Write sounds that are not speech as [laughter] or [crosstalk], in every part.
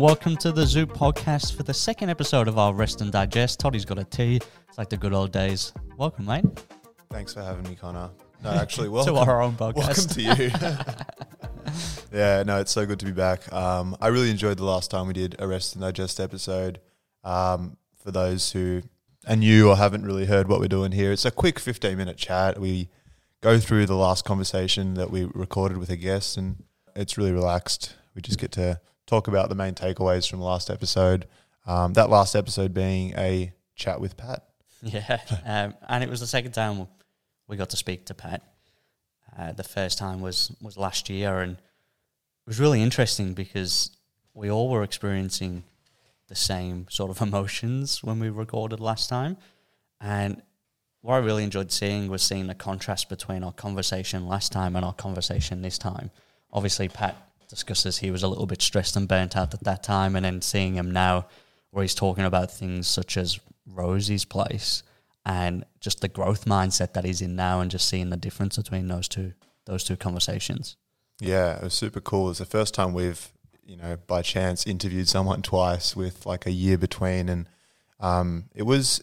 welcome to the Zoop podcast for the second episode of our Rest and Digest. Toddy's got a tea. It's like the good old days. Welcome, mate. Thanks for having me, Connor. No, [laughs] actually, welcome to our own podcast. welcome to you. [laughs] yeah, no, it's so good to be back. Um, I really enjoyed the last time we did a Rest and Digest episode. Um, for those who are new or haven't really heard what we're doing here, it's a quick 15 minute chat. We go through the last conversation that we recorded with a guest, and it's really relaxed. We just get to talk about the main takeaways from the last episode. Um, that last episode being a chat with Pat. [laughs] Yeah, um, and it was the second time we got to speak to Pat. Uh, the first time was was last year, and it was really interesting because we all were experiencing the same sort of [laughs] emotions when we recorded last time. And what I really enjoyed seeing was seeing the contrast between our conversation last time and our conversation this time. Obviously, Pat discusses he was a little bit stressed and burnt out at that time, and then seeing him now, where he's talking about things such as Rosie's place and just the growth mindset that he's in now, and just seeing the difference between those two those two conversations. Yeah, it was super cool. It's the first time we've, you know, by chance interviewed someone twice with like a year between, and um, it was,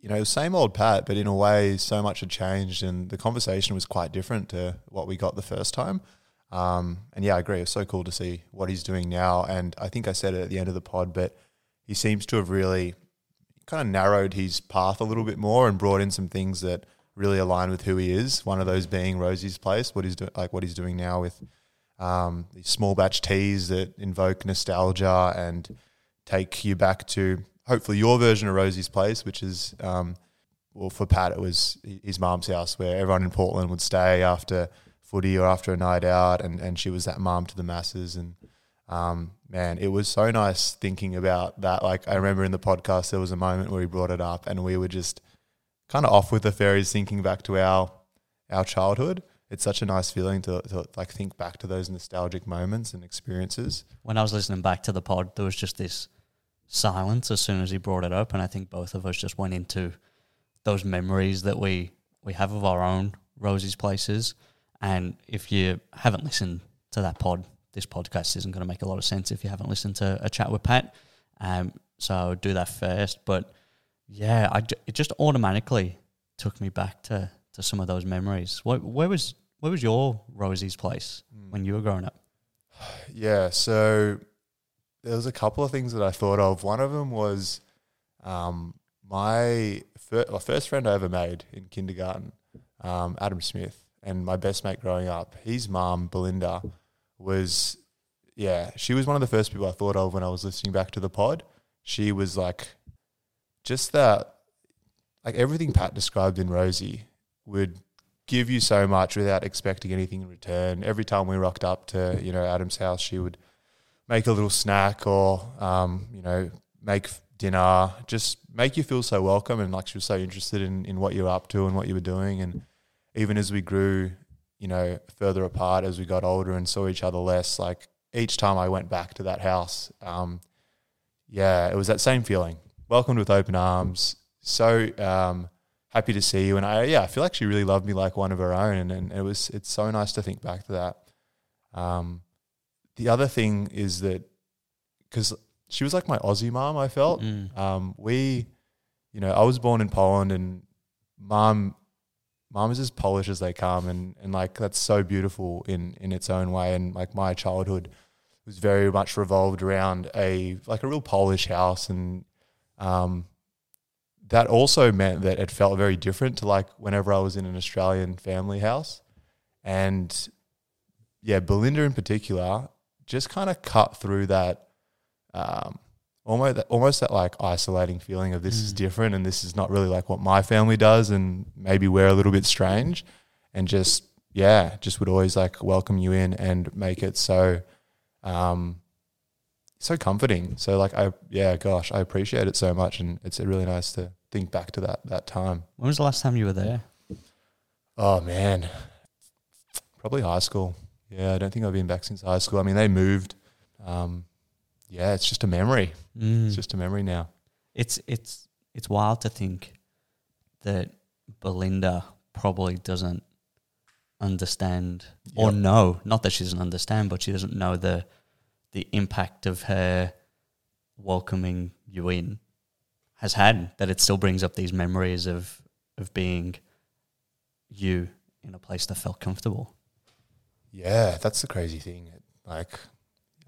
you know, same old Pat, but in a way, so much had changed, and the conversation was quite different to what we got the first time. Um, and yeah, I agree. It's so cool to see what he's doing now. And I think I said it at the end of the pod, but he seems to have really kind of narrowed his path a little bit more and brought in some things that really align with who he is. One of those being Rosie's place, what he's doing, like what he's doing now with um, these small batch teas that invoke nostalgia and take you back to hopefully your version of Rosie's place, which is um, well for Pat it was his mom's house where everyone in Portland would stay after footy or after a night out, and, and she was that mom to the masses. And um, man, it was so nice thinking about that. Like I remember in the podcast, there was a moment where he brought it up, and we were just kind of off with the fairies, thinking back to our our childhood. It's such a nice feeling to, to like think back to those nostalgic moments and experiences. When I was listening back to the pod, there was just this silence as soon as he brought it up, and I think both of us just went into those memories that we we have of our own Rosie's places and if you haven't listened to that pod, this podcast isn't going to make a lot of sense if you haven't listened to a chat with Pat. Um, so do that first. But yeah, I, it just automatically took me back to, to some of those memories. Where, where was where was your Rosie's place mm. when you were growing up? [sighs] Yeah, so there was a couple of things that I thought of. One of them was um, my, fir- my first friend I ever made in kindergarten, um, Adam Smith and my best mate growing up, his mom, Belinda, was, yeah, she was one of the first people I thought of when I was listening back to the pod. She was like, just that, like everything Pat described in Rosie would give you so much without expecting anything in return. Every time we rocked up to, you know, Adam's house, she would make a little snack or, um, you know, make dinner, just make you feel so welcome. And like she was so interested in, in what you were up to and what you were doing. And, even as we grew, you know, further apart as we got older and saw each other less, like each time I went back to that house, um, yeah, it was that same feeling. Welcomed with open arms. So um, happy to see you. And I, yeah, I feel like she really loved me like one of her own. And, and it was, it's so nice to think back to that. Um, the other thing is that because she was like my Aussie mom, I felt. Mm. Um, we, you know, I was born in Poland and mom mom is as Polish as they come, and and like that's so beautiful in in its own way. And like my childhood was very much revolved around a like a real Polish house, and um, that also meant that it felt very different to like whenever I was in an Australian family house, and yeah, Belinda in particular just kind of cut through that. Um, almost that, almost that like isolating feeling of this mm. is different and this is not really like what my family does and maybe we're a little bit strange. And just yeah just would always like welcome you in and make it so um so comforting. So like i yeah gosh i appreciate it so much and it's really nice to think back to that that time. When was the last time you were there? Oh man. Probably high school. Yeah i don't think i've been back since high school. I mean they moved um yeah, it's just a memory. Mm. It's just a memory now. It's it's it's wild to think that Belinda probably doesn't understand yep. or know, not that she doesn't understand, but she doesn't know the the impact of her welcoming you in has had that it still brings up these memories of of being you in a place that felt comfortable. Yeah, that's the crazy thing. Like,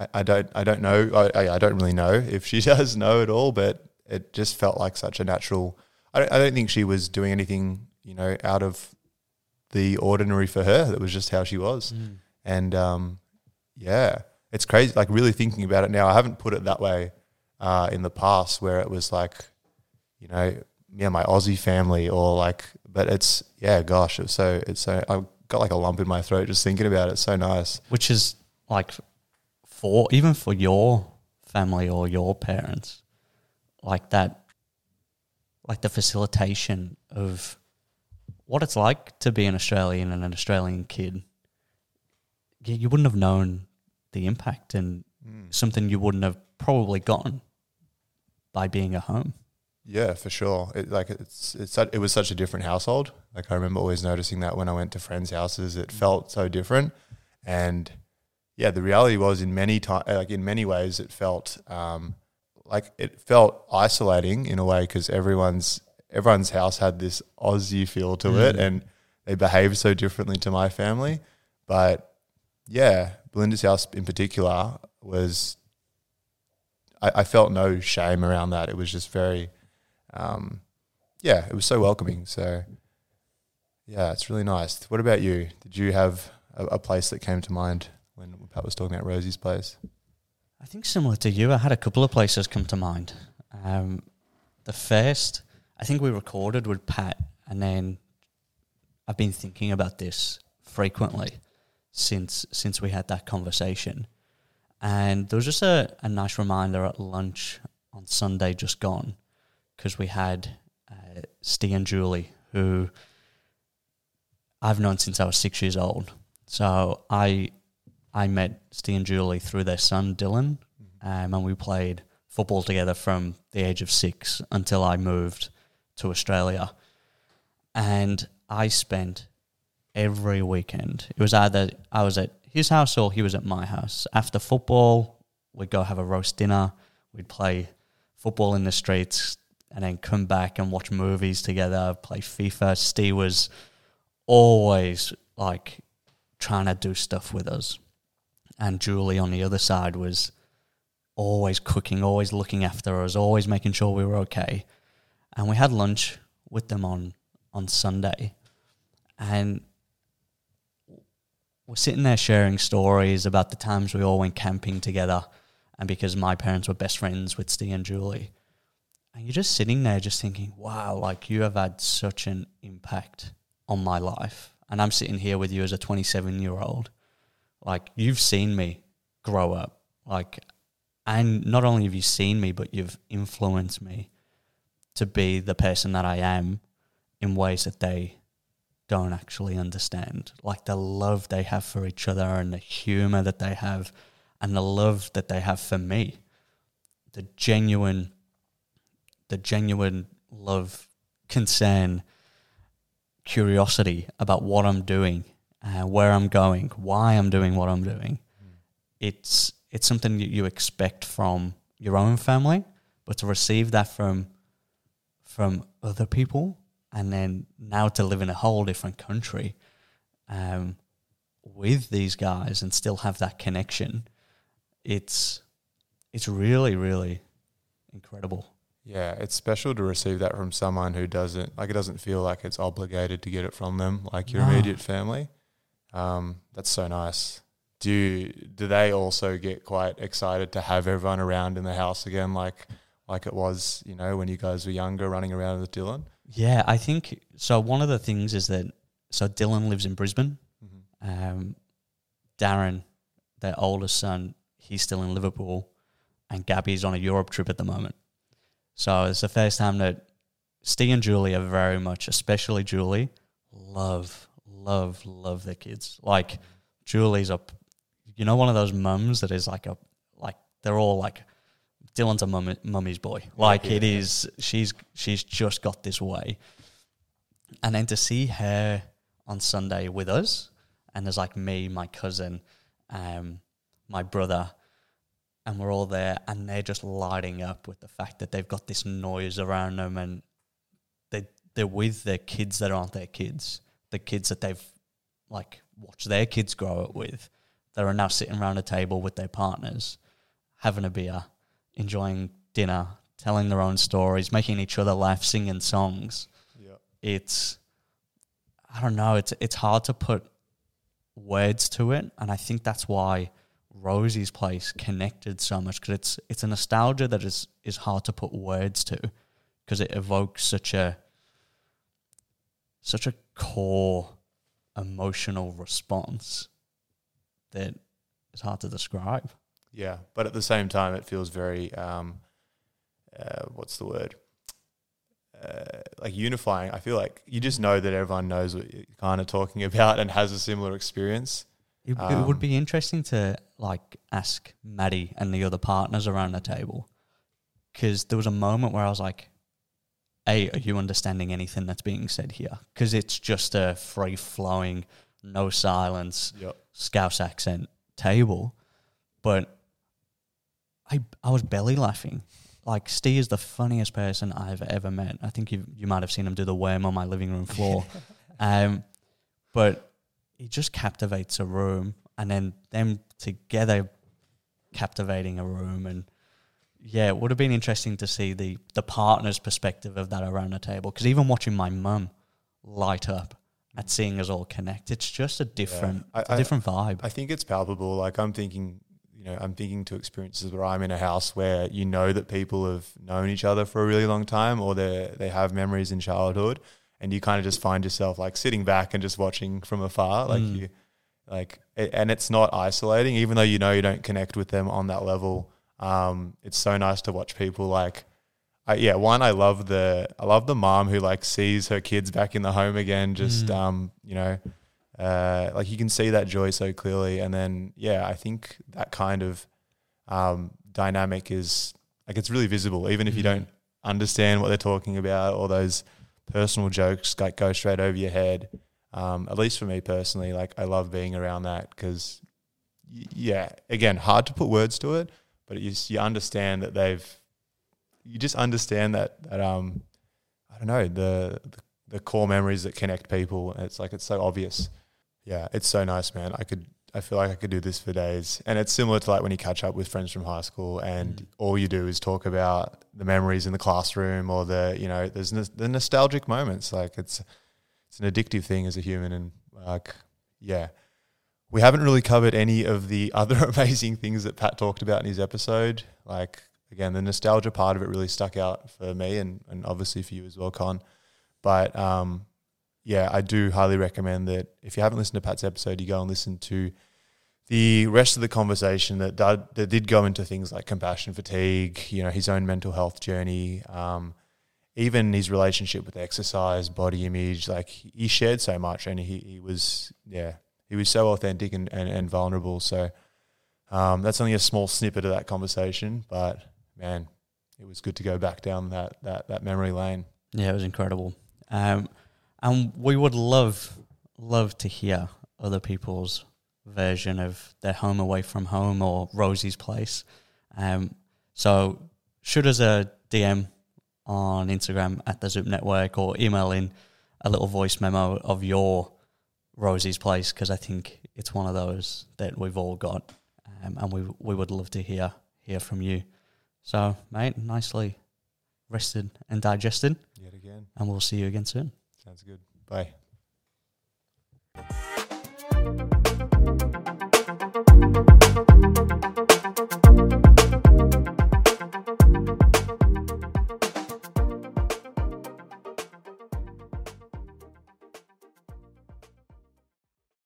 I, I don't, I don't know. I, I don't really know if she [laughs] does know at all, but it just felt like such a natural. I don't, I don't think she was doing anything, you know, out of the ordinary for her. That was just how she was. And um, yeah, it's crazy. Like really thinking about it now, I haven't put it that way uh, in the past, where it was like, you know, yeah, my Aussie family, or like, but it's yeah, gosh, it's so it's so I got like a lump in my throat just thinking about it. It's so nice. Which is like for even for your family or your parents, like that, like the facilitation of what it's like to be an Australian and an Australian kid. You, wouldn't have known the impact and hmm. something you wouldn't have probably gotten by being at home. Yeah, for sure. It, like it's it's it was such a different household. Like I remember always noticing that when I went to friends' houses, it hmm. felt so different. And yeah, the reality was in many time, like in many ways, it felt um, like it felt isolating in a way because everyone's everyone's house had this Aussie feel to it, and they behaved so differently to my family. But yeah, Belinda's house in particular was I, I felt no shame around that. It was just very, um, yeah, it was so welcoming. So, yeah, it's really nice. What about you? Did you have a, a place that came to mind when Pat was talking about Rosie's place? I think similar to you, I had a couple of places come to mind. Um, the first, I think we recorded with Pat, and then I've been thinking about this frequently since since we had that conversation. And there was just a, a nice reminder at lunch on Sunday just gone because we had uh, Steve and Julie, who I've known since I was six years old. So I I met Steve and Julie through their son Dylan, um, and we played football together from the age of six until I moved to Australia. And I spent every weekend. It was either I was at his house or he was at my house. After football, we'd go have a roast dinner. We'd play football in the streets and then come back and watch movies together, play FIFA. Steve was always like trying to do stuff with us. And Julie on the other side was always cooking, always looking after us, always making sure we were okay. And we had lunch with them on on Sunday. And we're sitting there sharing stories about the times we all went camping together and because my parents were best friends with Steve and Julie. And you're just sitting there just thinking, wow, like you have had such an impact on my life. And I'm sitting here with you as a 27 year old. Like you've seen me grow up. Like, and not only have you seen me, but you've influenced me to be the person that I am in ways that they don't actually understand. Like the love they have for each other and the humor that they have and the love that they have for me. The genuine the genuine love, concern, curiosity about what I'm doing, uh, where I'm going, why I'm doing what I'm doing. It's it's something that you expect from your own family, but to receive that from from other people, and then now to live in a whole different country um, with these guys and still have that connection, it's it's really really incredible. Yeah, it's special to receive that from someone who doesn't like it doesn't feel like it's obligated to get it from them, like your No. immediate family. Um, that's so nice. Do you, do they also get quite excited to have everyone around in the house again, like like it was, you know, when you guys were younger, running around with Dylan? Yeah, I think so. One of the things is that so Dylan lives in Brisbane. Um, Darren, their oldest son, he's still in Liverpool, and Gabby's on a Europe trip at the moment. So it's the first time that Steve and Julie are very much, especially Julie, love, love, love their kids. Like Julie's a, you know, one of those mums that is like a, like they're all like, Dylan's a mummy, mummy's boy. Like it Yeah. is, she's she's just got this way. And then to see her on Sunday with us, and there's like me, my cousin, um, my brother, and we're all there, and they're just lighting up with the fact that they've got this noise around them, and they they're with their kids that aren't their kids, the kids that they've like watched their kids grow up with, that are now sitting around a table with their partners, having a beer, enjoying dinner, telling their own stories, making each other laugh, singing songs. Yeah. It's I don't know, it's it's hard to put words to it, and I think that's why Rosie's Place connected so much because it's it's a nostalgia that is is hard to put words to because it evokes such a such a core emotional response that it's hard to describe. Yeah, but at the same time, it feels very um, uh, what's the word? Uh, like unifying. I feel like you just know that everyone knows what you're kind of talking [laughs] about and has a similar experience. It, it Um, would be interesting to like ask Maddie and the other partners around the table because there was a moment where I was like, "A, are you understanding anything that's being said here?" Because it's just a free flowing, no silence, Yep. Scouse accent table, but I I was belly laughing. Like Steve is the funniest person I've ever met. I think you you might have seen him do the worm on my living room floor. [laughs] um, but he just captivates a room, and then them together captivating a room, and yeah, it would have been interesting to see the the partner's perspective of that around the table. Because even watching my mum light up at seeing us all connect, it's just a different, I- it's a I- different vibe. I think it's palpable. Like I'm thinking, you know, I'm thinking to experiences where I'm in a house where you know that people have known each other for a really long time, or they they have memories in childhood, and you kind of just find yourself like sitting back and just watching from afar, like Mm. you, like, and it's not isolating, even though you know you don't connect with them on that level. Um, it's so nice to watch people like. I, yeah, one I love the I love the mom who like sees her kids back in the home again. Just Mm. um, you know, uh, like you can see that joy so clearly. And then yeah, I think that kind of um, dynamic is like it's really visible, even if you Mm. don't understand what they're talking about or those personal jokes like go straight over your head. Um, at least for me personally, like I love being around that because yeah, again, hard to put words to it, but you you understand that they've you just understand that that um I don't know the the, the core memories that connect people. It's like it's so obvious. Yeah, it's so nice, man. I could I feel like I could do this for days, and it's similar to like when you catch up with friends from high school, and Mm. all you do is talk about the memories in the classroom or the you know there's nos- the nostalgic moments. Like it's it's an addictive thing as a human, and like yeah. We haven't really covered any of the [laughs] other amazing things that Pat talked about in his episode. Like again, the nostalgia part of it really stuck out for me and, and obviously for you as well, Con. But um, yeah, I do highly recommend that if you haven't listened to Pat's episode, you go and listen to the rest of the conversation that did, that did go into things like compassion fatigue, you know, his own mental health journey, um, even his relationship with exercise, body image. Like he shared so much, and he, he was yeah, he was so authentic and, and, and vulnerable. So um, that's only a small snippet of that conversation, but man, it was good to go back down that that that memory lane. Yeah, it was incredible. Um, and we would love, love to hear other people's version of their home away from home or Rosie's place. Um, so shoot us a DM on Instagram at the Zoop Network or email in a little voice memo of your Rosie's place because I think it's one of those that we've all got, um, and we we would love to hear hear from you. So, mate, nicely rested and digested. Yet again. And we'll see you again soon. Sounds good. Bye.